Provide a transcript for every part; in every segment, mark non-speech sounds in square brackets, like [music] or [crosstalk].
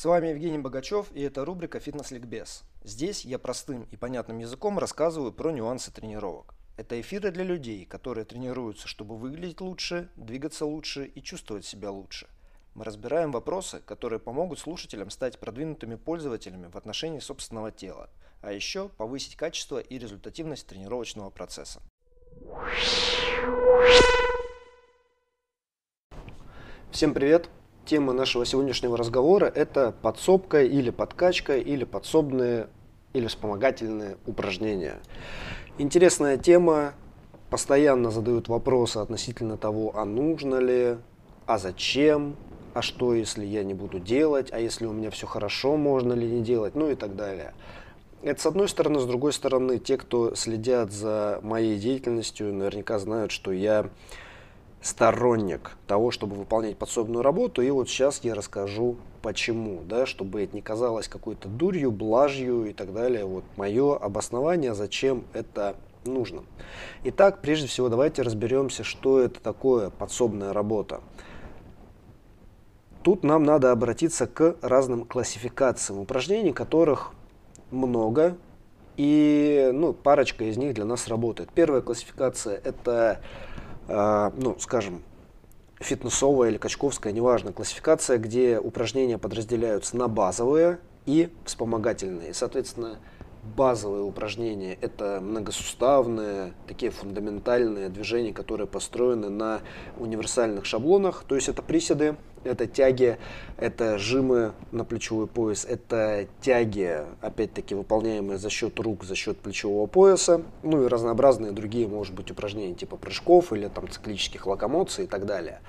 С вами Евгений Богачев и это рубрика «Фитнес-ликбез». Здесь я простым и понятным языком рассказываю про нюансы тренировок. Это эфиры для людей, которые тренируются, чтобы выглядеть лучше, двигаться лучше и чувствовать себя лучше. Мы разбираем вопросы, которые помогут слушателям стать продвинутыми пользователями в отношении собственного тела, а еще повысить качество и результативность тренировочного процесса. Всем привет! Тема нашего сегодняшнего разговора – это подсобка или подкачка, или подсобные, или вспомогательные упражнения. Интересная тема, постоянно задают вопросы относительно того, а нужно ли, а зачем, а что, если я не буду делать, а если у меня все хорошо, можно ли не делать, ну и так далее. Это с одной стороны, с другой стороны, те, кто следят за моей деятельностью, наверняка знают, что я сторонник того, чтобы выполнять подсобную работу. И вот сейчас я расскажу почему, да, чтобы это не казалось какой-то дурью, блажью и так далее. Вот мое обоснование, зачем это нужно. Итак, прежде всего давайте разберемся, что это такое подсобная работа. Тут нам надо обратиться к разным классификациям упражнений, которых много, и ну, парочка из них для нас работает. Первая классификация – это ну, скажем, фитнесовая или качковская, неважно, классификация, где упражнения подразделяются на базовые и вспомогательные. Соответственно, базовые упражнения – это многосуставные, такие фундаментальные движения, которые построены на универсальных шаблонах. То есть это приседы, это тяги, это жимы на плечевой пояс, это тяги, опять-таки, выполняемые за счет рук, за счет плечевого пояса, ну и разнообразные другие, может быть, упражнения типа прыжков или там циклических локомоций и так далее.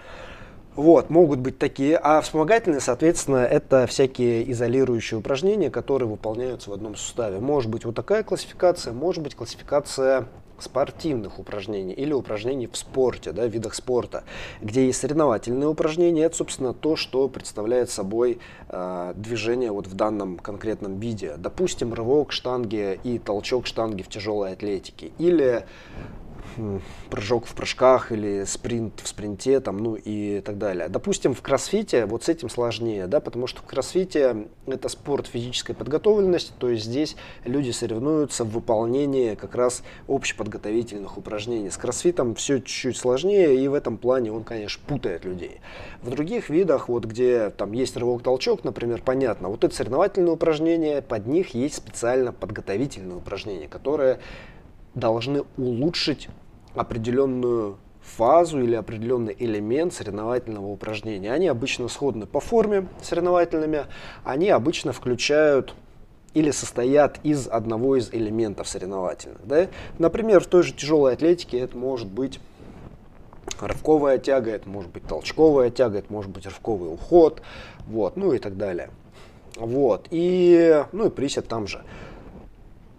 Вот, могут быть такие. А вспомогательные, соответственно, это всякие изолирующие упражнения, которые выполняются в одном суставе. Может быть вот такая классификация, может быть классификация спортивных упражнений или упражнений в спорте, да, видах спорта, где есть соревновательные упражнения, это, собственно, то, что представляет собой э, движение вот в данном конкретном виде. Допустим, рывок штанги и толчок штанги в тяжелой атлетике. Или прыжок в прыжках или спринт в спринте, там, ну и так далее. Допустим, в кроссфите вот с этим сложнее, да, потому что в кроссфите это спорт физической подготовленности, то есть здесь люди соревнуются в выполнении как раз общеподготовительных упражнений. С кроссфитом все чуть-чуть сложнее, и в этом плане он, конечно, путает людей. В других видах, вот где там есть рывок-толчок, например, понятно, вот это соревновательные упражнения, под них есть специально подготовительные упражнения, которые должны улучшить определенную фазу или определенный элемент соревновательного упражнения. Они обычно сходны по форме соревновательными, они обычно включают или состоят из одного из элементов соревновательных. Да? Например, в той же тяжелой атлетике это может быть рывковая тяга, это может быть толчковая тяга, это может быть рывковый уход, вот, ну и так далее. Вот, и, ну и присед там же.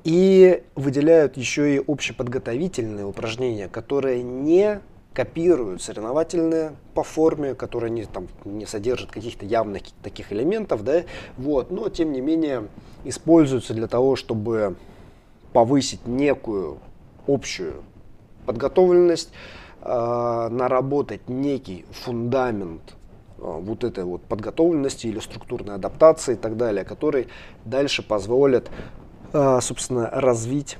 И выделяют еще и общеподготовительные упражнения, которые не копируют соревновательные по форме, которые не, там, не содержат каких-то явных таких элементов, да, вот, но тем не менее используются для того, чтобы повысить некую общую подготовленность, э, наработать некий фундамент э, вот этой вот подготовленности или структурной адаптации и так далее, который дальше позволит собственно, развить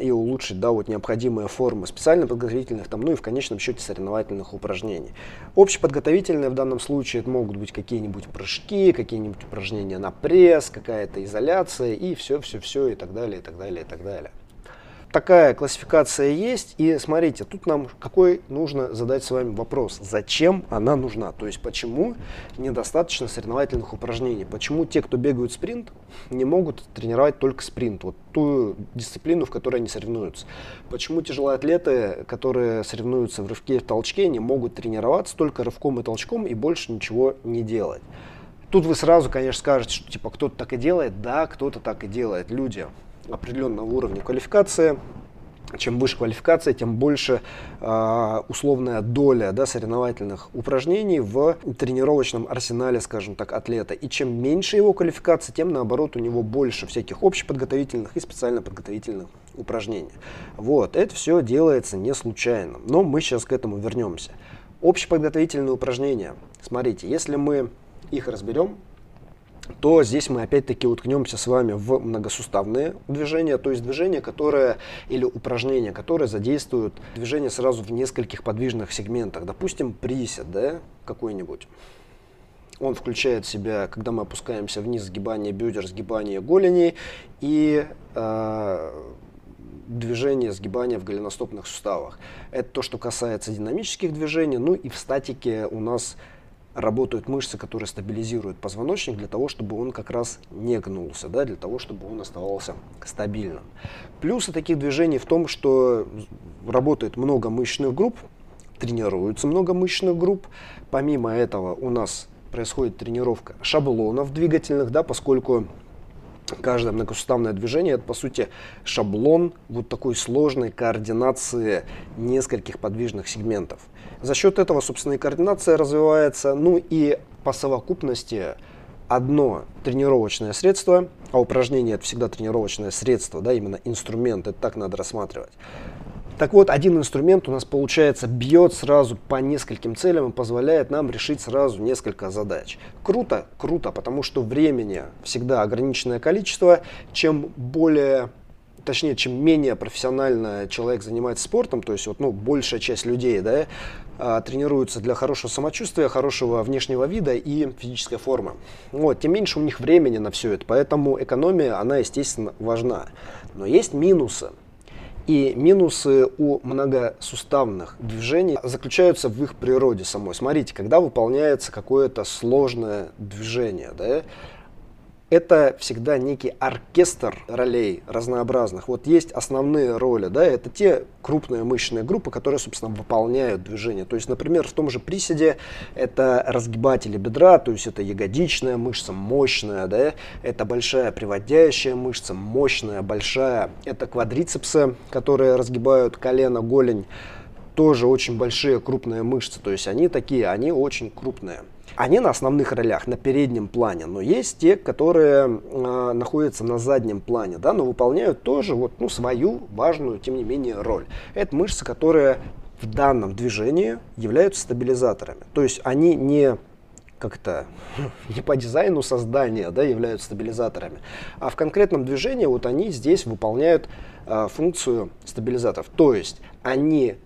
и улучшить да, вот необходимые формы специально подготовительных, там, ну и в конечном счете соревновательных упражнений. Общеподготовительные в данном случае это могут быть какие-нибудь прыжки, какие-нибудь упражнения на пресс, какая-то изоляция и все-все-все и так далее, и так далее, и так далее такая классификация есть. И смотрите, тут нам какой нужно задать с вами вопрос. Зачем она нужна? То есть почему недостаточно соревновательных упражнений? Почему те, кто бегают спринт, не могут тренировать только спринт? Вот ту дисциплину, в которой они соревнуются. Почему тяжелые атлеты, которые соревнуются в рывке и в толчке, не могут тренироваться только рывком и толчком и больше ничего не делать? Тут вы сразу, конечно, скажете, что типа кто-то так и делает. Да, кто-то так и делает. Люди определенного уровня квалификации. Чем выше квалификация, тем больше э, условная доля да, соревновательных упражнений в тренировочном арсенале, скажем так, атлета. И чем меньше его квалификация, тем наоборот у него больше всяких общеподготовительных и специально подготовительных упражнений. Вот, это все делается не случайно. Но мы сейчас к этому вернемся. Общеподготовительные упражнения. Смотрите, если мы их разберем, то здесь мы опять-таки уткнемся с вами в многосуставные движения, то есть движения, которые или упражнения, которые задействуют движение сразу в нескольких подвижных сегментах. Допустим, присед, да, какой-нибудь. Он включает в себя, когда мы опускаемся вниз, сгибание бедер, сгибание голеней и э, движение сгибания в голеностопных суставах. Это то, что касается динамических движений. Ну и в статике у нас работают мышцы, которые стабилизируют позвоночник для того, чтобы он как раз не гнулся, да, для того, чтобы он оставался стабильным. Плюсы таких движений в том, что работает много мышечных групп, тренируются много мышечных групп. Помимо этого у нас происходит тренировка шаблонов двигательных, да, поскольку каждое многосуставное движение это по сути шаблон вот такой сложной координации нескольких подвижных сегментов. За счет этого, собственно, и координация развивается, ну и по совокупности одно тренировочное средство, а упражнение это всегда тренировочное средство, да, именно инструмент, это так надо рассматривать. Так вот, один инструмент у нас, получается, бьет сразу по нескольким целям и позволяет нам решить сразу несколько задач. Круто? Круто, потому что времени всегда ограниченное количество. Чем более точнее, чем менее профессионально человек занимается спортом, то есть вот, ну, большая часть людей, да, а, тренируются для хорошего самочувствия, хорошего внешнего вида и физической формы. Вот, тем меньше у них времени на все это, поэтому экономия, она, естественно, важна. Но есть минусы. И минусы у многосуставных движений заключаются в их природе самой. Смотрите, когда выполняется какое-то сложное движение, да, это всегда некий оркестр ролей разнообразных. Вот есть основные роли, да, это те крупные мышечные группы, которые, собственно, выполняют движение. То есть, например, в том же приседе это разгибатели бедра, то есть это ягодичная мышца, мощная, да, это большая приводящая мышца, мощная, большая, это квадрицепсы, которые разгибают колено, голень, тоже очень большие крупные мышцы, то есть они такие, они очень крупные. Они на основных ролях, на переднем плане, но есть те, которые э, находятся на заднем плане, да, но выполняют тоже вот, ну, свою важную, тем не менее, роль. Это мышцы, которые в данном движении являются стабилизаторами. То есть они не как-то [laughs] не по дизайну создания да, являются стабилизаторами, а в конкретном движении вот они здесь выполняют э, функцию стабилизаторов. То есть они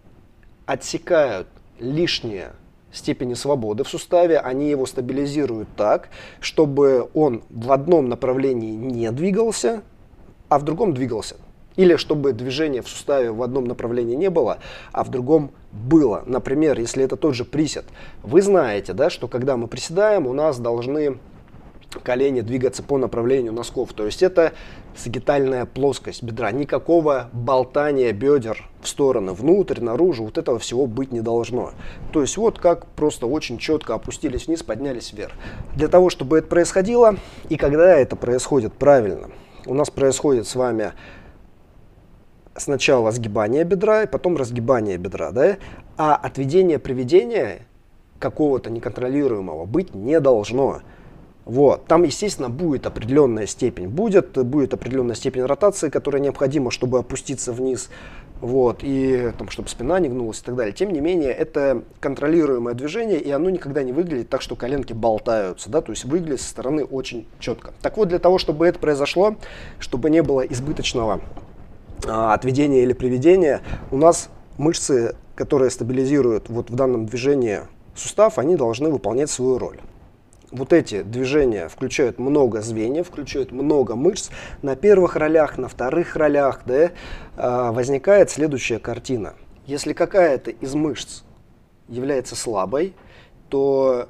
отсекают лишнее степени свободы в суставе, они его стабилизируют так, чтобы он в одном направлении не двигался, а в другом двигался. Или чтобы движение в суставе в одном направлении не было, а в другом было. Например, если это тот же присед. Вы знаете, да, что когда мы приседаем, у нас должны колени двигаться по направлению носков. То есть это сагитальная плоскость бедра. Никакого болтания бедер в стороны, внутрь, наружу. Вот этого всего быть не должно. То есть вот как просто очень четко опустились вниз, поднялись вверх. Для того, чтобы это происходило, и когда это происходит правильно, у нас происходит с вами сначала сгибание бедра, и потом разгибание бедра, да? А отведение приведения какого-то неконтролируемого быть не должно. Вот. Там, естественно, будет определенная степень. Будет, будет определенная степень ротации, которая необходима, чтобы опуститься вниз, вот, и там, чтобы спина не гнулась и так далее. Тем не менее, это контролируемое движение, и оно никогда не выглядит так, что коленки болтаются, да, то есть выглядит со стороны очень четко. Так вот, для того, чтобы это произошло, чтобы не было избыточного а, отведения или приведения, у нас мышцы, которые стабилизируют вот в данном движении сустав, они должны выполнять свою роль вот эти движения включают много звеньев, включают много мышц. На первых ролях, на вторых ролях да, а, возникает следующая картина. Если какая-то из мышц является слабой, то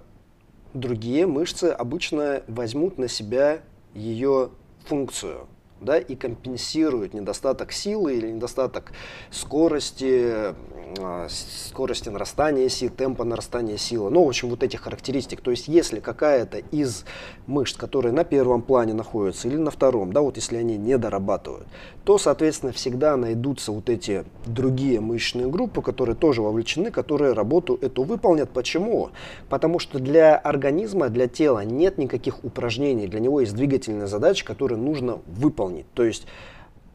другие мышцы обычно возьмут на себя ее функцию да, и компенсируют недостаток силы или недостаток скорости, а, скорости нарастания сил, темпа нарастания силы. Ну, в общем, вот этих характеристик. То есть, если какая-то из мышц, которые на первом плане находятся или на втором, да, вот если они не дорабатывают, то, соответственно, всегда найдутся вот эти другие мышечные группы, которые тоже вовлечены, которые работу эту выполнят. Почему? Потому что для организма, для тела нет никаких упражнений, для него есть двигательная задача, которую нужно выполнить. То есть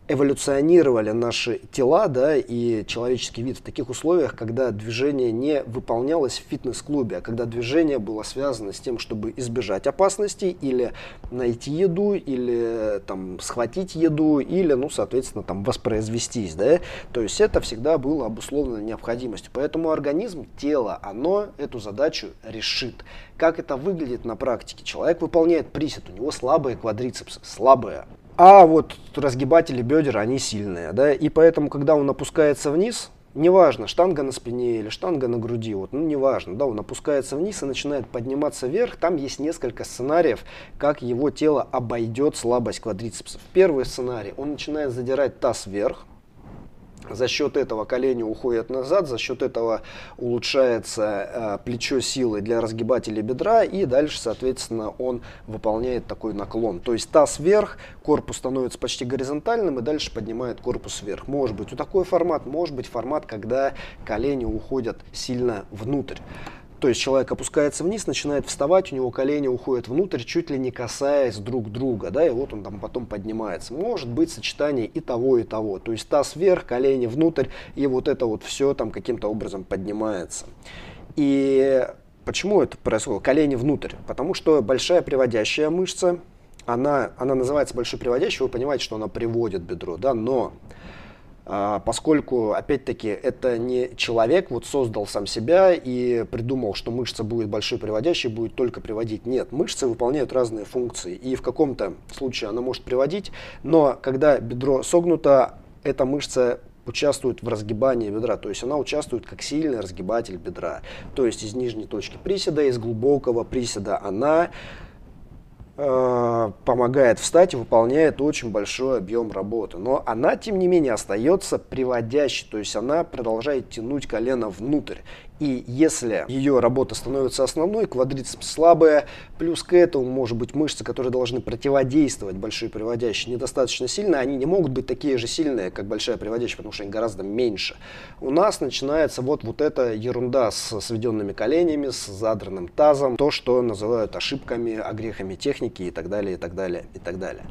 эволюционировали наши тела да, и человеческий вид в таких условиях, когда движение не выполнялось в фитнес-клубе, а когда движение было связано с тем, чтобы избежать опасностей или найти еду, или там, схватить еду, или, ну, соответственно, там, воспроизвестись. Да? То есть это всегда было обусловлено необходимостью. Поэтому организм, тело, оно эту задачу решит. Как это выглядит на практике? Человек выполняет присед, у него слабые квадрицепсы, слабые, а вот разгибатели бедер, они сильные, да, и поэтому, когда он опускается вниз, неважно, штанга на спине или штанга на груди, вот, ну, неважно, да, он опускается вниз и начинает подниматься вверх, там есть несколько сценариев, как его тело обойдет слабость квадрицепсов. Первый сценарий, он начинает задирать таз вверх, за счет этого колени уходят назад, за счет этого улучшается э, плечо силы для разгибателя бедра, и дальше, соответственно, он выполняет такой наклон. То есть таз вверх, корпус становится почти горизонтальным, и дальше поднимает корпус вверх. Может быть вот такой формат, может быть формат, когда колени уходят сильно внутрь. То есть человек опускается вниз, начинает вставать, у него колени уходят внутрь, чуть ли не касаясь друг друга, да, и вот он там потом поднимается. Может быть сочетание и того, и того. То есть таз вверх, колени внутрь, и вот это вот все там каким-то образом поднимается. И почему это происходит? Колени внутрь. Потому что большая приводящая мышца, она, она называется большой приводящей, вы понимаете, что она приводит бедро, да, но поскольку, опять-таки, это не человек вот создал сам себя и придумал, что мышца будет большой приводящей, будет только приводить. Нет, мышцы выполняют разные функции, и в каком-то случае она может приводить, но когда бедро согнуто, эта мышца участвует в разгибании бедра, то есть она участвует как сильный разгибатель бедра. То есть из нижней точки приседа, из глубокого приседа она помогает встать и выполняет очень большой объем работы. Но она, тем не менее, остается приводящей, то есть она продолжает тянуть колено внутрь. И если ее работа становится основной, квадрицепс слабая, плюс к этому, может быть, мышцы, которые должны противодействовать большой приводящей, недостаточно сильные, они не могут быть такие же сильные, как большая приводящая, потому что они гораздо меньше. У нас начинается вот, вот эта ерунда с сведенными коленями, с задранным тазом, то, что называют ошибками, огрехами техники и так далее, и так далее, и так далее.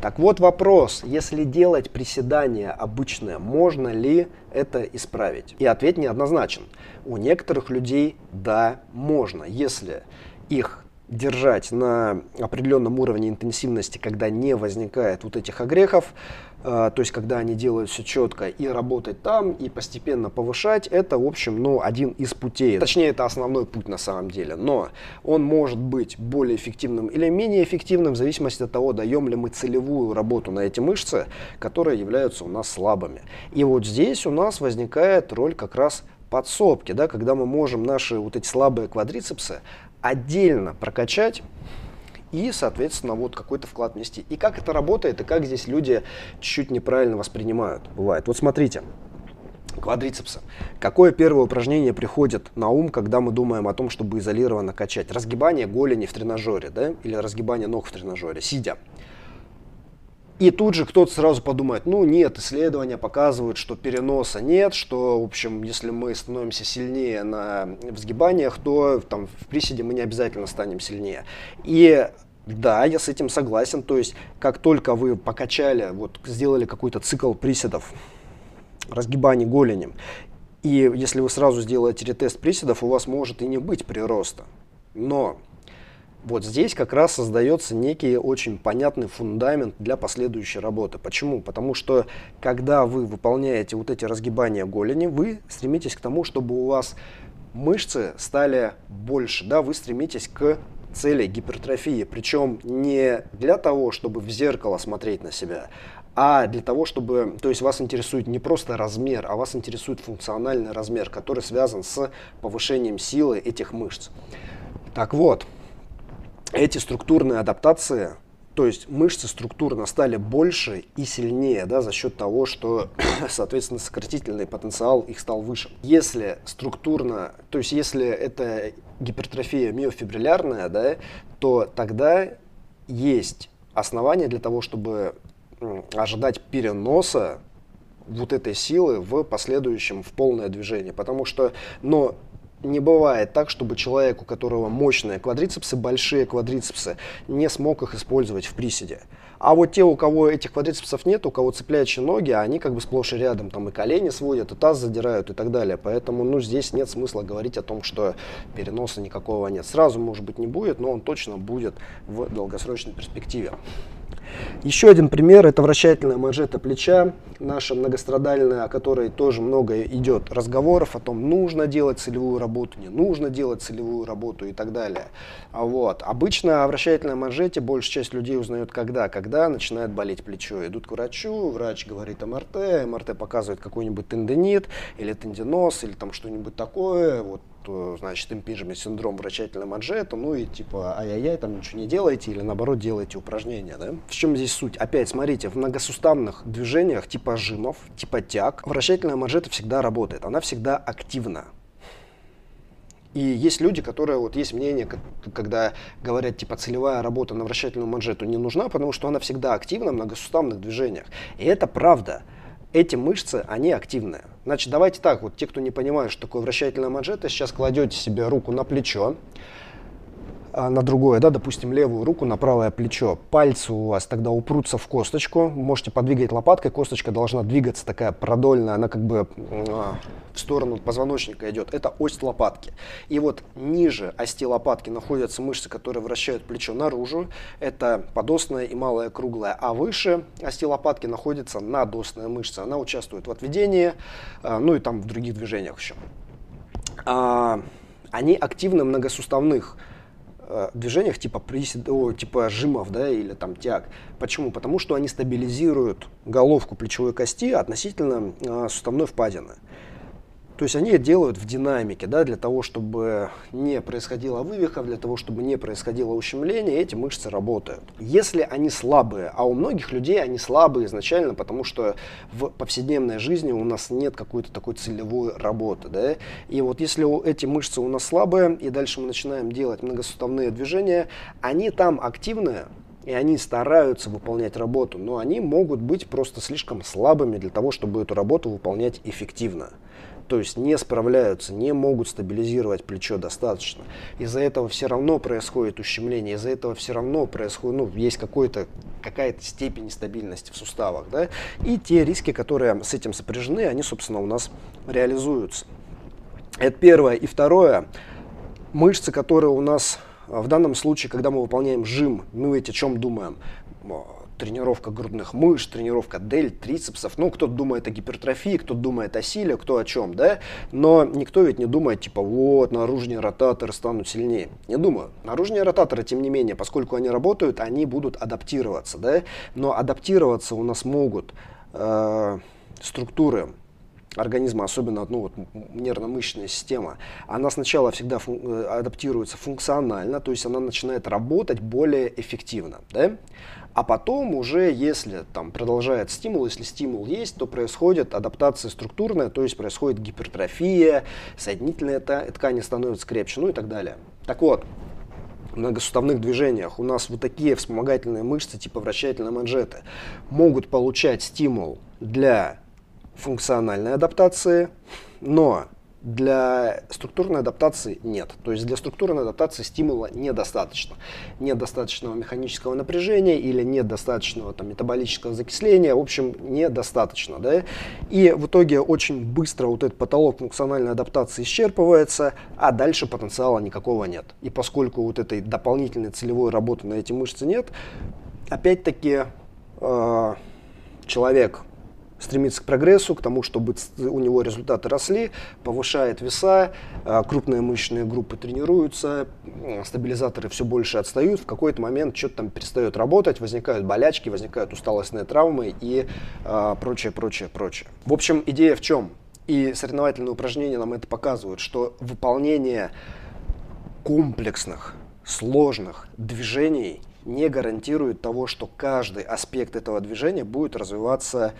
Так вот вопрос, если делать приседания обычное, можно ли это исправить? И ответ неоднозначен. У некоторых людей да, можно, если их держать на определенном уровне интенсивности, когда не возникает вот этих огрехов, то есть когда они делают все четко, и работать там, и постепенно повышать, это, в общем, ну, один из путей. Точнее, это основной путь на самом деле, но он может быть более эффективным или менее эффективным в зависимости от того, даем ли мы целевую работу на эти мышцы, которые являются у нас слабыми. И вот здесь у нас возникает роль как раз подсобки, да, когда мы можем наши вот эти слабые квадрицепсы отдельно прокачать и, соответственно, вот какой-то вклад внести. И как это работает, и как здесь люди чуть-чуть неправильно воспринимают, бывает. Вот смотрите, квадрицепсы. Какое первое упражнение приходит на ум, когда мы думаем о том, чтобы изолированно качать? Разгибание голени в тренажере, да, или разгибание ног в тренажере, сидя. И тут же кто-то сразу подумает, ну нет, исследования показывают, что переноса нет, что, в общем, если мы становимся сильнее на взгибаниях, то там, в приседе мы не обязательно станем сильнее. И да, я с этим согласен. То есть, как только вы покачали, вот сделали какой-то цикл приседов, разгибаний голени, и если вы сразу сделаете ретест приседов, у вас может и не быть прироста. Но вот здесь как раз создается некий очень понятный фундамент для последующей работы. Почему? Потому что когда вы выполняете вот эти разгибания голени, вы стремитесь к тому, чтобы у вас мышцы стали больше, да, вы стремитесь к цели гипертрофии, причем не для того, чтобы в зеркало смотреть на себя, а для того, чтобы, то есть вас интересует не просто размер, а вас интересует функциональный размер, который связан с повышением силы этих мышц. Так вот, эти структурные адаптации, то есть мышцы структурно стали больше и сильнее да, за счет того, что, [clears throat] соответственно, сократительный потенциал их стал выше. Если структурно, то есть если это гипертрофия миофибриллярная, да, то тогда есть основания для того, чтобы ожидать переноса вот этой силы в последующем в полное движение. Потому что, но не бывает так, чтобы человек, у которого мощные квадрицепсы, большие квадрицепсы, не смог их использовать в приседе. А вот те, у кого этих квадрицепсов нет, у кого цеплячие ноги, они как бы сплошь и рядом там и колени сводят, и таз задирают и так далее. Поэтому ну, здесь нет смысла говорить о том, что переноса никакого нет. Сразу, может быть, не будет, но он точно будет в долгосрочной перспективе. Еще один пример – это вращательная манжета плеча, наша многострадальная, о которой тоже много идет разговоров о том, нужно делать целевую работу, не нужно делать целевую работу и так далее. Вот. Обычно о вращательной манжете большая часть людей узнает когда? Когда начинает болеть плечо. Идут к врачу, врач говорит МРТ, МРТ показывает какой-нибудь тендинит или тендиноз или там что-нибудь такое. Вот значит, импижный синдром вращательной манжеты, ну и типа, ай-яй-яй, там ничего не делаете, или наоборот делаете упражнения, да? В чем здесь суть? Опять, смотрите, в многосуставных движениях типа жимов, типа тяг, вращательная манжета всегда работает, она всегда активна. И есть люди, которые, вот есть мнение, когда говорят, типа, целевая работа на вращательную манжету не нужна, потому что она всегда активна в многосуставных движениях. И это правда эти мышцы, они активные. Значит, давайте так, вот те, кто не понимает, что такое вращательная манжета, сейчас кладете себе руку на плечо, на другое, да, допустим, левую руку на правое плечо. Пальцы у вас тогда упрутся в косточку. Можете подвигать лопаткой. Косточка должна двигаться такая продольная, она как бы а, в сторону позвоночника идет. Это ось лопатки. И вот ниже ости лопатки находятся мышцы, которые вращают плечо наружу. Это подостная и малая круглая. А выше ости лопатки находится надостная мышца. Она участвует в отведении, а, ну и там в других движениях еще. Они активны многосуставных Э, движениях типа присед, о, типа жимов, да, или там тяг. Почему? Потому что они стабилизируют головку плечевой кости относительно э, суставной впадины. То есть они делают в динамике, да, для того, чтобы не происходило вывихов, для того, чтобы не происходило ущемление, эти мышцы работают. Если они слабые, а у многих людей они слабые изначально, потому что в повседневной жизни у нас нет какой-то такой целевой работы, да, и вот если эти мышцы у нас слабые, и дальше мы начинаем делать многосуставные движения, они там активные, и они стараются выполнять работу, но они могут быть просто слишком слабыми для того, чтобы эту работу выполнять эффективно то есть не справляются, не могут стабилизировать плечо достаточно. Из-за этого все равно происходит ущемление, из-за этого все равно происходит, ну, есть какой-то какая-то степень нестабильности в суставах, да, и те риски, которые с этим сопряжены, они, собственно, у нас реализуются. Это первое. И второе, мышцы, которые у нас в данном случае, когда мы выполняем жим, мы ведь о чем думаем? Тренировка грудных мышц, тренировка дель, трицепсов. Ну, кто-то думает о гипертрофии, кто-то думает о силе, кто о чем, да? Но никто ведь не думает, типа, вот, наружные ротаторы станут сильнее. Не думаю. Наружные ротаторы, тем не менее, поскольку они работают, они будут адаптироваться, да? Но адаптироваться у нас могут э, структуры организма, особенно ну, вот, нервно-мышечная система, она сначала всегда фун- э, адаптируется функционально, то есть она начинает работать более эффективно. Да? А потом уже, если там продолжает стимул, если стимул есть, то происходит адаптация структурная, то есть происходит гипертрофия, соединительные ткани становятся крепче, ну и так далее. Так вот, в многосуставных движениях у нас вот такие вспомогательные мышцы типа вращательной манжеты могут получать стимул для функциональной адаптации, но для структурной адаптации нет. То есть для структурной адаптации стимула недостаточно. Нет достаточного механического напряжения или нет достаточного там, метаболического закисления. В общем, недостаточно. Да? И в итоге очень быстро вот этот потолок функциональной адаптации исчерпывается, а дальше потенциала никакого нет. И поскольку вот этой дополнительной целевой работы на эти мышцы нет, опять-таки э, человек стремится к прогрессу, к тому, чтобы у него результаты росли, повышает веса, а, крупные мышечные группы тренируются, стабилизаторы все больше отстают, в какой-то момент что-то там перестает работать, возникают болячки, возникают усталостные травмы и а, прочее, прочее, прочее. В общем, идея в чем? И соревновательные упражнения нам это показывают, что выполнение комплексных, сложных движений не гарантирует того, что каждый аспект этого движения будет развиваться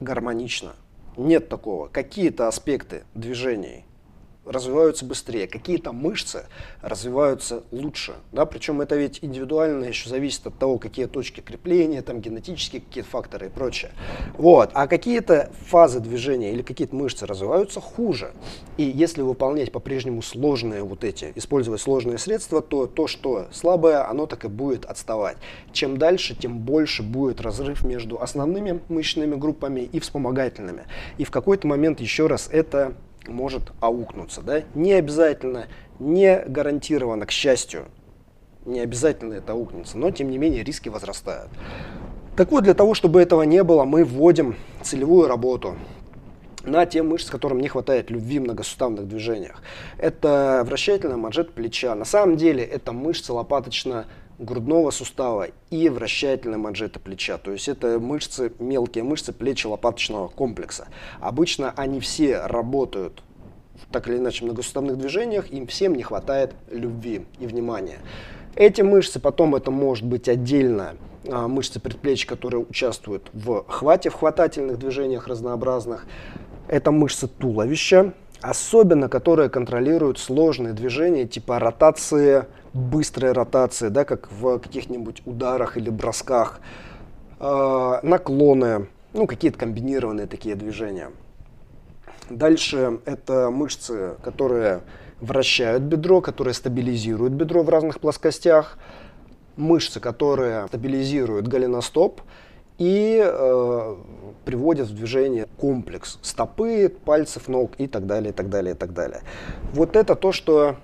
гармонично. Нет такого. Какие-то аспекты движений развиваются быстрее, какие-то мышцы развиваются лучше. Да? Причем это ведь индивидуально еще зависит от того, какие точки крепления, там генетические какие факторы и прочее. Вот. А какие-то фазы движения или какие-то мышцы развиваются хуже. И если выполнять по-прежнему сложные вот эти, использовать сложные средства, то то, что слабое, оно так и будет отставать. Чем дальше, тем больше будет разрыв между основными мышечными группами и вспомогательными. И в какой-то момент, еще раз, это может аукнуться. Да? Не обязательно, не гарантированно, к счастью, не обязательно это аукнется, но тем не менее риски возрастают. Так вот, для того, чтобы этого не было, мы вводим целевую работу на те мышцы, которым не хватает любви в многосуставных движениях. Это вращательная манжет плеча. На самом деле это мышца лопаточно грудного сустава и вращательной манжеты плеча. То есть это мышцы, мелкие мышцы плечи-лопаточного комплекса. Обычно они все работают так или иначе многосуставных движениях, им всем не хватает любви и внимания. Эти мышцы, потом это может быть отдельно а, мышцы предплечья, которые участвуют в хвате, в хватательных движениях разнообразных. Это мышцы туловища, особенно которые контролируют сложные движения типа ротации, быстрой ротации, да, как в каких-нибудь ударах или бросках, э, наклоны, ну, какие-то комбинированные такие движения. Дальше это мышцы, которые вращают бедро, которые стабилизируют бедро в разных плоскостях, мышцы, которые стабилизируют голеностоп и э, приводят в движение комплекс стопы, пальцев, ног и так далее, и так далее, и так далее. Вот это то, что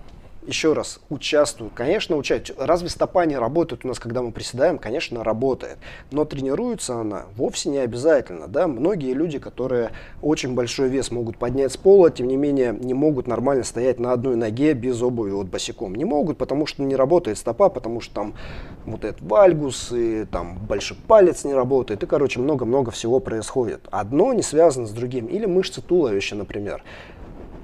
еще раз, участвуют. Конечно, участвуют. Разве стопа не работает у нас, когда мы приседаем? Конечно, работает. Но тренируется она вовсе не обязательно. Да? Многие люди, которые очень большой вес могут поднять с пола, тем не менее, не могут нормально стоять на одной ноге без обуви вот босиком. Не могут, потому что не работает стопа, потому что там вот этот вальгус, и там большой палец не работает, и, короче, много-много всего происходит. Одно не связано с другим. Или мышцы туловища, например.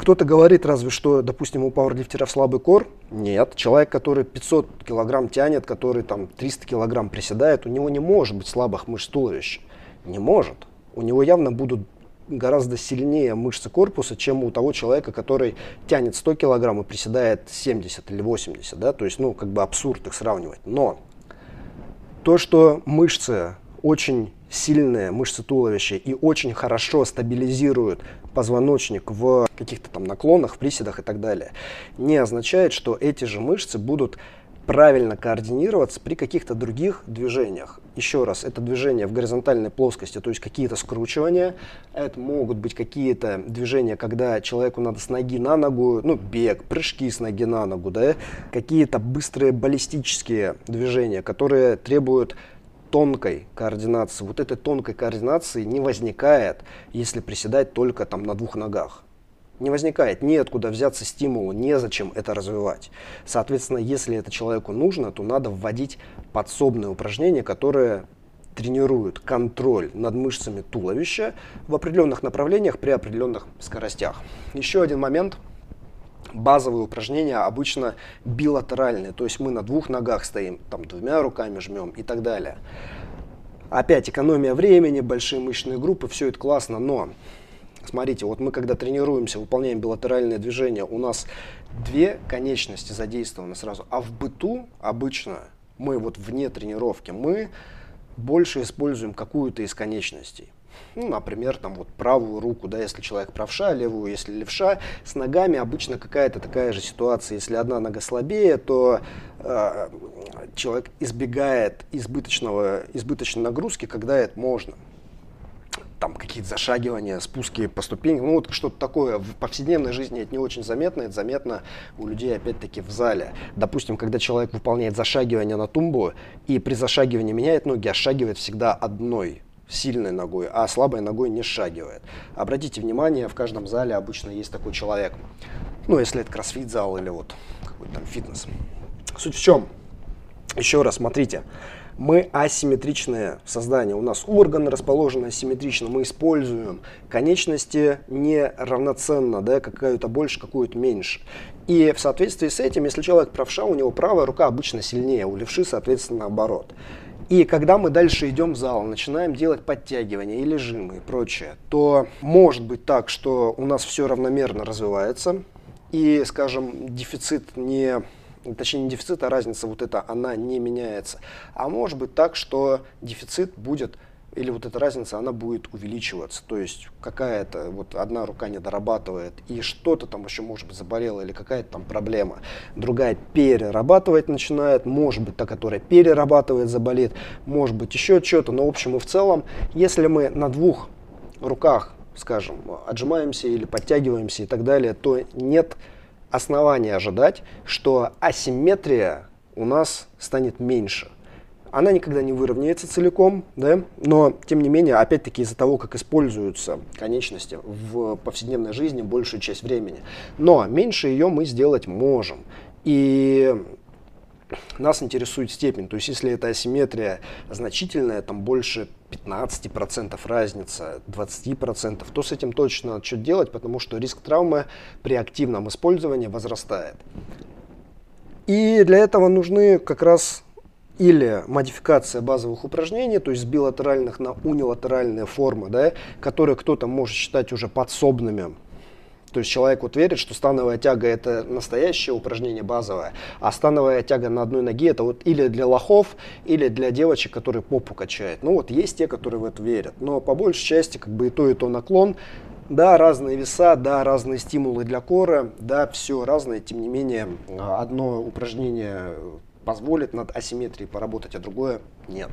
Кто-то говорит разве что, допустим, у пауэрлифтеров слабый кор. Нет. Человек, который 500 килограмм тянет, который там 300 килограмм приседает, у него не может быть слабых мышц туловища. Не может. У него явно будут гораздо сильнее мышцы корпуса, чем у того человека, который тянет 100 килограмм и приседает 70 или 80. Да? То есть, ну, как бы абсурд их сравнивать. Но то, что мышцы очень сильные мышцы туловища и очень хорошо стабилизируют позвоночник в каких-то там наклонах, приседах и так далее, не означает, что эти же мышцы будут правильно координироваться при каких-то других движениях. Еще раз, это движение в горизонтальной плоскости, то есть какие-то скручивания, это могут быть какие-то движения, когда человеку надо с ноги на ногу, ну, бег, прыжки с ноги на ногу, да, какие-то быстрые баллистические движения, которые требуют тонкой координации. Вот этой тонкой координации не возникает, если приседать только там на двух ногах. Не возникает, неоткуда взяться стимулу, незачем это развивать. Соответственно, если это человеку нужно, то надо вводить подсобные упражнения, которые тренируют контроль над мышцами туловища в определенных направлениях при определенных скоростях. Еще один момент – базовые упражнения обычно билатеральные, то есть мы на двух ногах стоим, там двумя руками жмем и так далее. Опять экономия времени, большие мышечные группы, все это классно, но смотрите, вот мы когда тренируемся, выполняем билатеральные движения, у нас две конечности задействованы сразу, а в быту обычно мы вот вне тренировки, мы больше используем какую-то из конечностей. Ну, например, там вот правую руку, да, если человек правша, левую, если левша. С ногами обычно какая-то такая же ситуация. Если одна нога слабее, то э, человек избегает избыточного, избыточной нагрузки, когда это можно там какие-то зашагивания, спуски по ступенькам, ну вот что-то такое. В повседневной жизни это не очень заметно, это заметно у людей опять-таки в зале. Допустим, когда человек выполняет зашагивание на тумбу и при зашагивании меняет ноги, ошагивает всегда одной сильной ногой, а слабой ногой не шагивает. Обратите внимание, в каждом зале обычно есть такой человек. Ну, если это кроссфит-зал или вот какой-то там фитнес. Суть в чем? Еще раз, смотрите. Мы асимметричное создание. У нас органы расположены асимметрично. Мы используем конечности неравноценно, да, какую-то больше, какую-то меньше. И в соответствии с этим, если человек правша, у него правая рука обычно сильнее, у левши, соответственно, наоборот. И когда мы дальше идем в зал, начинаем делать подтягивания или жимы и прочее, то может быть так, что у нас все равномерно развивается, и, скажем, дефицит не точнее не дефицит, а разница вот эта, она не меняется. А может быть так, что дефицит будет или вот эта разница, она будет увеличиваться. То есть какая-то вот одна рука не дорабатывает, и что-то там еще может быть заболело, или какая-то там проблема. Другая перерабатывать начинает, может быть та, которая перерабатывает, заболит, может быть еще что-то. Но в общем и в целом, если мы на двух руках, скажем, отжимаемся или подтягиваемся и так далее, то нет основания ожидать, что асимметрия у нас станет меньше – она никогда не выровняется целиком, да, но тем не менее, опять-таки из-за того, как используются конечности в повседневной жизни большую часть времени. Но меньше ее мы сделать можем. И нас интересует степень. То есть, если эта асимметрия значительная, там больше 15% разница, 20%, то с этим точно надо что-то делать, потому что риск травмы при активном использовании возрастает. И для этого нужны как раз или модификация базовых упражнений, то есть с билатеральных на унилатеральные формы, да, которые кто-то может считать уже подсобными. То есть человек вот верит, что становая тяга это настоящее упражнение базовое, а становая тяга на одной ноге это вот или для лохов, или для девочек, которые попу качают. Ну вот есть те, которые в это верят. Но по большей части как бы и то, и то наклон. Да, разные веса, да, разные стимулы для кора, да, все разное. Тем не менее, одно упражнение позволит над асимметрией поработать, а другое нет.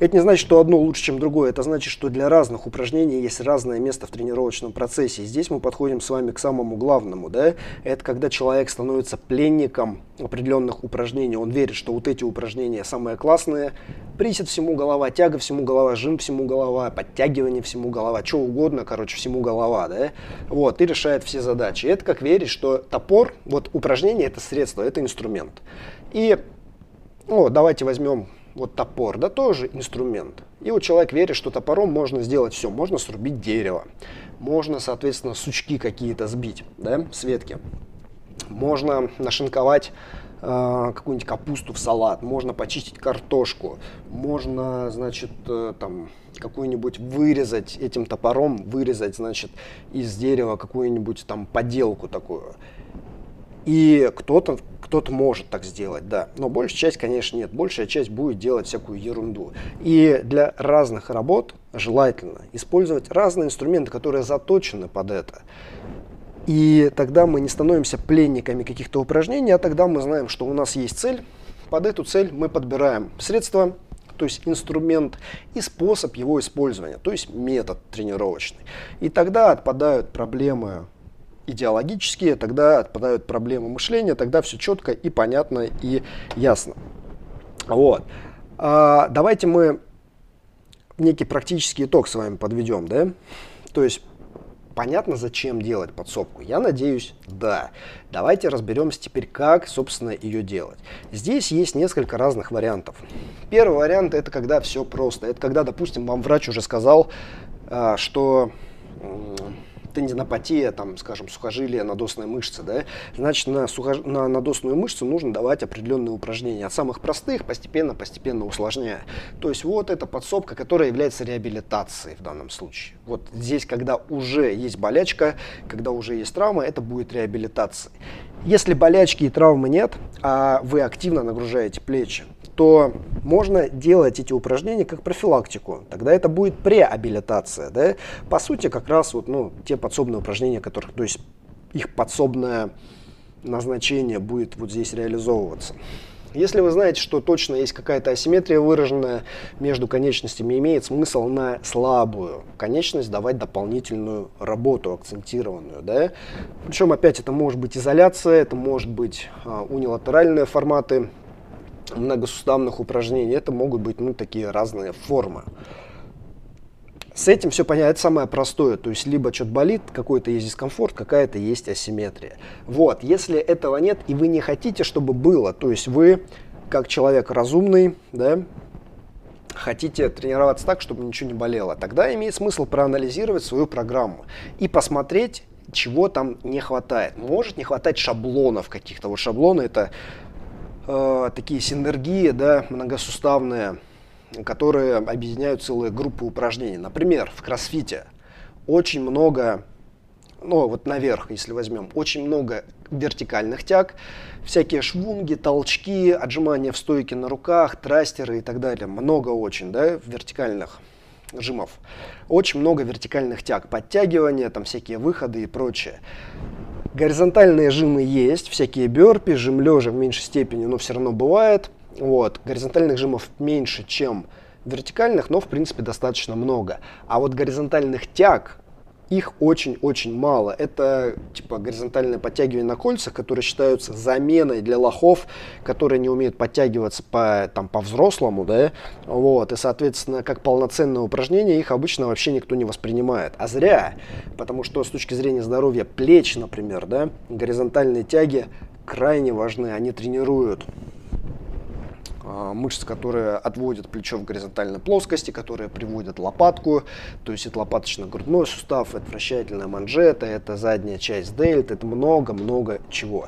Это не значит, что одно лучше, чем другое. Это значит, что для разных упражнений есть разное место в тренировочном процессе. И здесь мы подходим с вами к самому главному. Да? Это когда человек становится пленником определенных упражнений. Он верит, что вот эти упражнения самые классные. Присед всему голова, тяга всему голова, жим всему голова, подтягивание всему голова, что угодно, короче, всему голова. Да? Вот, и решает все задачи. Это как верить, что топор, вот упражнение это средство, это инструмент. И ну, давайте возьмем вот топор, да, тоже инструмент. И вот человек верит, что топором можно сделать все. Можно срубить дерево, можно, соответственно, сучки какие-то сбить, да, с ветки. Можно нашинковать э, какую-нибудь капусту в салат, можно почистить картошку, можно, значит, э, там какую-нибудь вырезать этим топором, вырезать, значит, из дерева какую-нибудь там поделку такую. И кто-то кто-то может так сделать, да. Но большая часть, конечно, нет. Большая часть будет делать всякую ерунду. И для разных работ желательно использовать разные инструменты, которые заточены под это. И тогда мы не становимся пленниками каких-то упражнений, а тогда мы знаем, что у нас есть цель. Под эту цель мы подбираем средства, то есть инструмент и способ его использования, то есть метод тренировочный. И тогда отпадают проблемы идеологические, тогда отпадают проблемы мышления, тогда все четко и понятно и ясно. Вот. А, давайте мы некий практический итог с вами подведем, да? То есть понятно, зачем делать подсобку? Я надеюсь, да. Давайте разберемся теперь, как, собственно, ее делать. Здесь есть несколько разных вариантов. Первый вариант это когда все просто. Это когда, допустим, вам врач уже сказал, а, что тендинопатия, там, скажем, сухожилия, надосные мышцы, да, значит, на, сухож... на надосную мышцу нужно давать определенные упражнения. От самых простых постепенно, постепенно усложняя. То есть вот эта подсобка, которая является реабилитацией в данном случае. Вот здесь, когда уже есть болячка, когда уже есть травма, это будет реабилитацией. Если болячки и травмы нет, а вы активно нагружаете плечи, то можно делать эти упражнения как профилактику. Тогда это будет преабилитация. Да? По сути, как раз вот, ну, те подсобные упражнения, которых, то есть их подсобное назначение будет вот здесь реализовываться. Если вы знаете, что точно есть какая-то асимметрия выраженная между конечностями, имеет смысл на слабую конечность давать дополнительную работу, акцентированную. Да? Причем опять это может быть изоляция, это может быть а, унилатеральные форматы многосуставных упражнений. Это могут быть ну, такие разные формы. С этим все понятно, самое простое. То есть либо что-то болит, какой-то есть дискомфорт, какая-то есть асимметрия. Вот, если этого нет и вы не хотите, чтобы было, то есть вы как человек разумный, да, хотите тренироваться так, чтобы ничего не болело, тогда имеет смысл проанализировать свою программу и посмотреть, чего там не хватает. Может не хватать шаблонов каких-то. Вот шаблоны это э, такие синергии, да, многосуставные, которые объединяют целые группы упражнений. Например, в кроссфите очень много ну вот наверх, если возьмем, очень много вертикальных тяг, всякие швунги, толчки, отжимания в стойке на руках, трастеры и так далее. Много очень, да, вертикальных жимов. Очень много вертикальных тяг, подтягивания, там всякие выходы и прочее. Горизонтальные жимы есть, всякие бёрпи, жим лежа в меньшей степени, но все равно бывает. Вот. Горизонтальных жимов меньше, чем вертикальных, но в принципе достаточно много. А вот горизонтальных тяг их очень-очень мало. Это типа горизонтальное подтягивание на кольцах, которые считаются заменой для лохов, которые не умеют подтягиваться по, там, по-взрослому, да, вот, и, соответственно, как полноценное упражнение их обычно вообще никто не воспринимает. А зря, потому что с точки зрения здоровья плеч, например, да, горизонтальные тяги крайне важны, они тренируют а, мышцы, которые отводят плечо в горизонтальной плоскости, которые приводят лопатку, то есть это лопаточно-грудной сустав, это вращательная манжета, это задняя часть дельт, это много-много чего.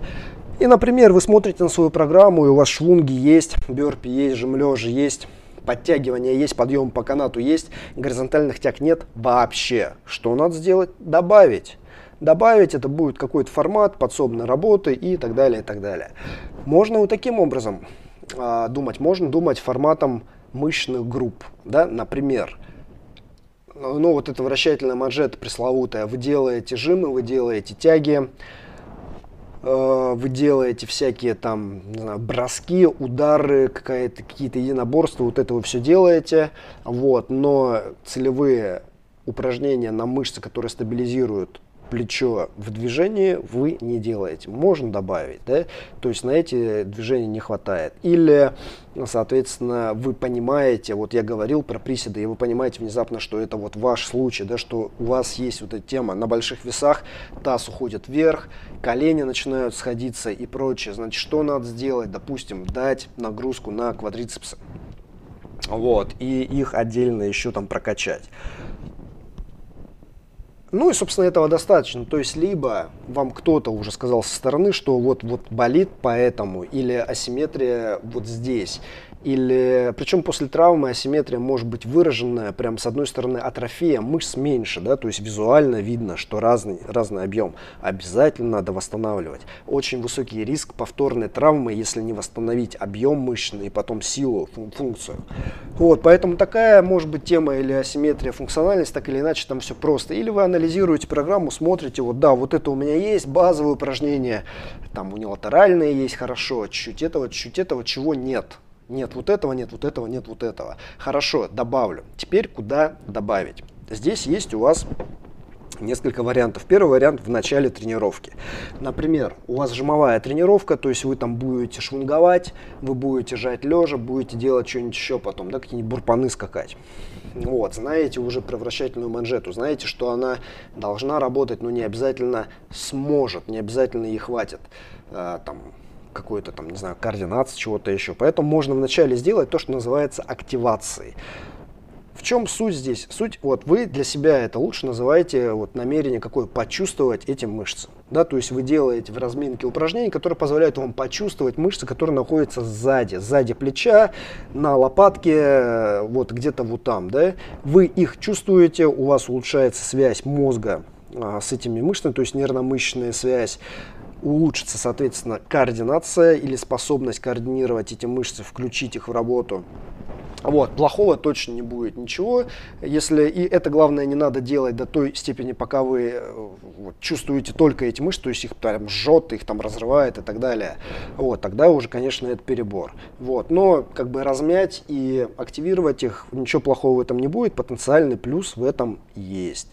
И, например, вы смотрите на свою программу, и у вас швунги есть, бёрпи есть, жим лежа есть, подтягивания есть, подъем по канату есть, горизонтальных тяг нет вообще. Что надо сделать? Добавить. Добавить это будет какой-то формат подсобной работы и так далее, и так далее. Можно вот таким образом а, думать? Можно думать форматом мышечных групп. Да? Например, ну вот эта вращательная манжета пресловутая, вы делаете жимы, вы делаете тяги, э, вы делаете всякие там знаю, броски, удары, какие-то единоборства, вот это вы все делаете, вот, но целевые упражнения на мышцы, которые стабилизируют плечо в движении вы не делаете. Можно добавить, да? То есть на эти движения не хватает. Или, соответственно, вы понимаете, вот я говорил про приседы, и вы понимаете внезапно, что это вот ваш случай, да, что у вас есть вот эта тема на больших весах, таз уходит вверх, колени начинают сходиться и прочее. Значит, что надо сделать? Допустим, дать нагрузку на квадрицепсы. Вот, и их отдельно еще там прокачать. Ну и, собственно, этого достаточно. То есть, либо вам кто-то уже сказал со стороны, что вот, вот болит поэтому, или асимметрия вот здесь. Или, причем после травмы асимметрия может быть выраженная, прям с одной стороны атрофия мышц меньше, да, то есть визуально видно, что разный, разный объем. Обязательно надо восстанавливать. Очень высокий риск повторной травмы, если не восстановить объем мышечный и потом силу, функцию. Вот, поэтому такая может быть тема или асимметрия, функциональность, так или иначе там все просто. Или вы анализируете программу, смотрите, вот да, вот это у меня есть, базовые упражнения, там унилатеральные есть, хорошо, чуть-чуть этого, чуть-чуть этого, чего нет. Нет вот этого, нет вот этого, нет вот этого. Хорошо, добавлю. Теперь куда добавить? Здесь есть у вас несколько вариантов. Первый вариант в начале тренировки. Например, у вас жимовая тренировка, то есть вы там будете швунговать, вы будете жать лежа, будете делать что-нибудь еще потом, да, какие-нибудь бурпаны скакать. Вот, знаете уже про вращательную манжету, знаете, что она должна работать, но не обязательно сможет, не обязательно ей хватит. А, там, какой-то там, не знаю, координации, чего-то еще. Поэтому можно вначале сделать то, что называется активацией. В чем суть здесь? Суть, вот вы для себя это лучше называете вот намерение какое почувствовать эти мышцы. Да, то есть вы делаете в разминке упражнения, которые позволяют вам почувствовать мышцы, которые находятся сзади, сзади плеча, на лопатке, вот где-то вот там, да. Вы их чувствуете, у вас улучшается связь мозга а, с этими мышцами, то есть нервно-мышечная связь улучшится, соответственно, координация или способность координировать эти мышцы, включить их в работу. Вот, плохого точно не будет ничего. Если и это главное не надо делать до той степени, пока вы э, вот, чувствуете только эти мышцы, то есть их прям жжет, их там разрывает и так далее. Вот, тогда уже, конечно, это перебор. Вот, но как бы размять и активировать их, ничего плохого в этом не будет, потенциальный плюс в этом есть.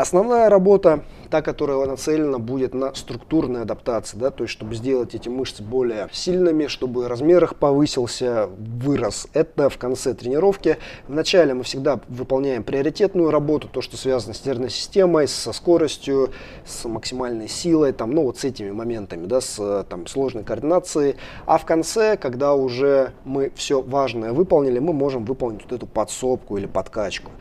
Основная работа, та, которая нацелена, будет на структурной адаптации, да, то есть чтобы сделать эти мышцы более сильными, чтобы размер их повысился, вырос. Это в конце тренировки. Вначале мы всегда выполняем приоритетную работу, то, что связано с нервной системой, со скоростью, с максимальной силой, там, ну вот с этими моментами, да, с там, сложной координацией. А в конце, когда уже мы все важное выполнили, мы можем выполнить вот эту подсобку или подкачку.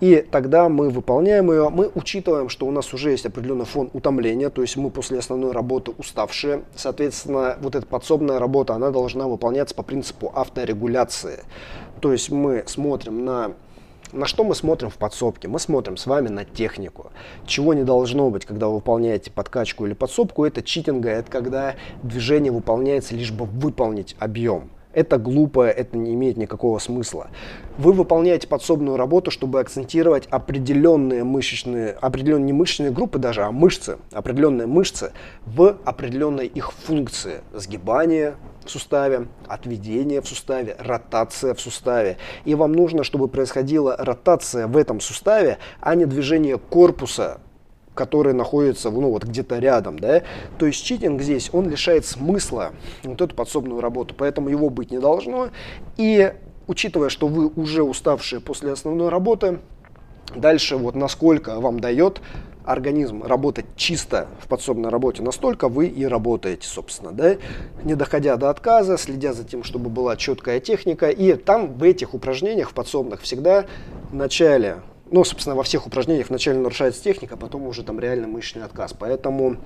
И тогда мы выполняем ее, мы учитываем, что у нас уже есть определенный фон утомления, то есть мы после основной работы уставшие. Соответственно, вот эта подсобная работа, она должна выполняться по принципу авторегуляции. То есть мы смотрим на На что мы смотрим в подсобке? Мы смотрим с вами на технику. Чего не должно быть, когда вы выполняете подкачку или подсобку, это читинга, это когда движение выполняется лишь бы выполнить объем. Это глупо, это не имеет никакого смысла. Вы выполняете подсобную работу, чтобы акцентировать определенные мышечные, определенные не мышечные группы даже, а мышцы, определенные мышцы в определенной их функции. Сгибание в суставе, отведение в суставе, ротация в суставе. И вам нужно, чтобы происходила ротация в этом суставе, а не движение корпуса который находится ну, вот где-то рядом. Да? То есть читинг здесь, он лишает смысла вот эту подсобную работу, поэтому его быть не должно. И учитывая, что вы уже уставшие после основной работы, дальше вот насколько вам дает организм работать чисто в подсобной работе, настолько вы и работаете, собственно, да, не доходя до отказа, следя за тем, чтобы была четкая техника. И там в этих упражнениях в подсобных всегда в начале ну, собственно, во всех упражнениях вначале нарушается техника, а потом уже там реально мышечный отказ. Поэтому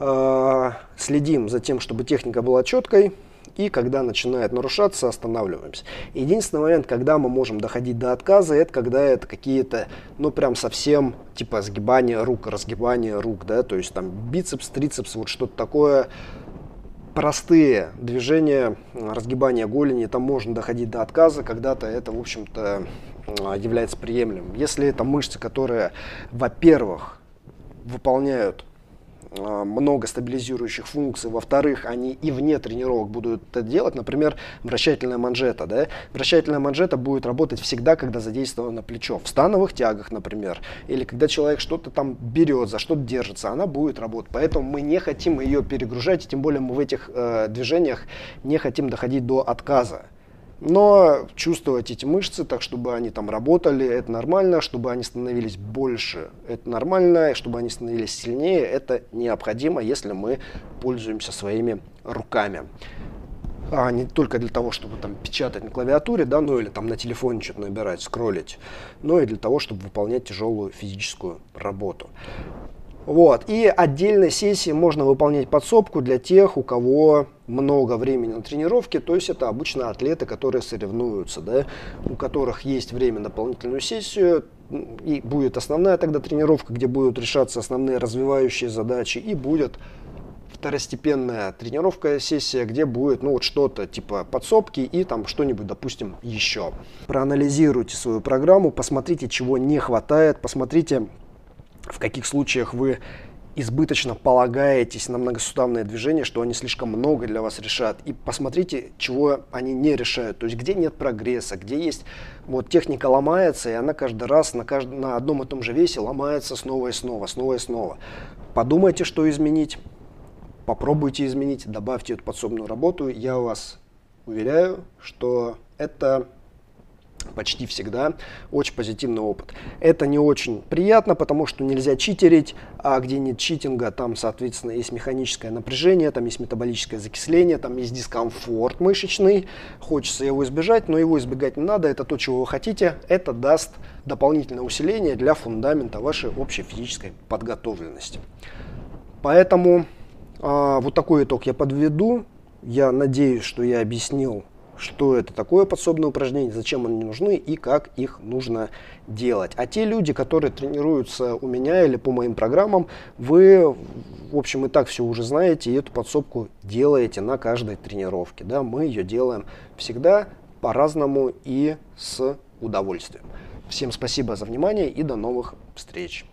э, следим за тем, чтобы техника была четкой, и когда начинает нарушаться, останавливаемся. Единственный момент, когда мы можем доходить до отказа, это когда это какие-то, ну, прям совсем, типа, сгибание рук, разгибание рук, да, то есть там бицепс, трицепс, вот что-то такое, простые движения, разгибания голени, там можно доходить до отказа, когда-то это, в общем-то, является приемлемым. Если это мышцы, которые, во-первых, выполняют а, много стабилизирующих функций. Во-вторых, они и вне тренировок будут это делать. Например, вращательная манжета. Да? Вращательная манжета будет работать всегда, когда задействовано плечо. В становых тягах, например. Или когда человек что-то там берет, за что-то держится, она будет работать. Поэтому мы не хотим ее перегружать. Тем более мы в этих э, движениях не хотим доходить до отказа. Но чувствовать эти мышцы так, чтобы они там работали, это нормально, чтобы они становились больше, это нормально, чтобы они становились сильнее, это необходимо, если мы пользуемся своими руками. А не только для того, чтобы там печатать на клавиатуре, да, ну или там на телефоне что-то набирать, скроллить, но и для того, чтобы выполнять тяжелую физическую работу. Вот. И отдельной сессии можно выполнять подсобку для тех, у кого много времени на тренировке, то есть это обычно атлеты, которые соревнуются, да, у которых есть время на дополнительную сессию, и будет основная тогда тренировка, где будут решаться основные развивающие задачи, и будет второстепенная тренировка, сессия, где будет ну вот что-то типа подсобки и там что-нибудь, допустим, еще. Проанализируйте свою программу, посмотрите, чего не хватает, посмотрите, в каких случаях вы избыточно полагаетесь на многосуставные движения, что они слишком много для вас решают. И посмотрите, чего они не решают. То есть, где нет прогресса, где есть вот техника ломается, и она каждый раз на, кажд... на одном и том же весе ломается снова и снова, снова и снова. Подумайте, что изменить, попробуйте изменить, добавьте эту подсобную работу. Я вас уверяю, что это почти всегда очень позитивный опыт. Это не очень приятно, потому что нельзя читерить, а где нет читинга, там, соответственно, есть механическое напряжение, там есть метаболическое закисление, там есть дискомфорт мышечный. Хочется его избежать, но его избегать не надо, это то, чего вы хотите. Это даст дополнительное усиление для фундамента вашей общей физической подготовленности. Поэтому а, вот такой итог я подведу. Я надеюсь, что я объяснил что это такое подсобное упражнение, зачем они нужны и как их нужно делать. А те люди, которые тренируются у меня или по моим программам, вы, в общем, и так все уже знаете, и эту подсобку делаете на каждой тренировке. Да? Мы ее делаем всегда по-разному и с удовольствием. Всем спасибо за внимание и до новых встреч.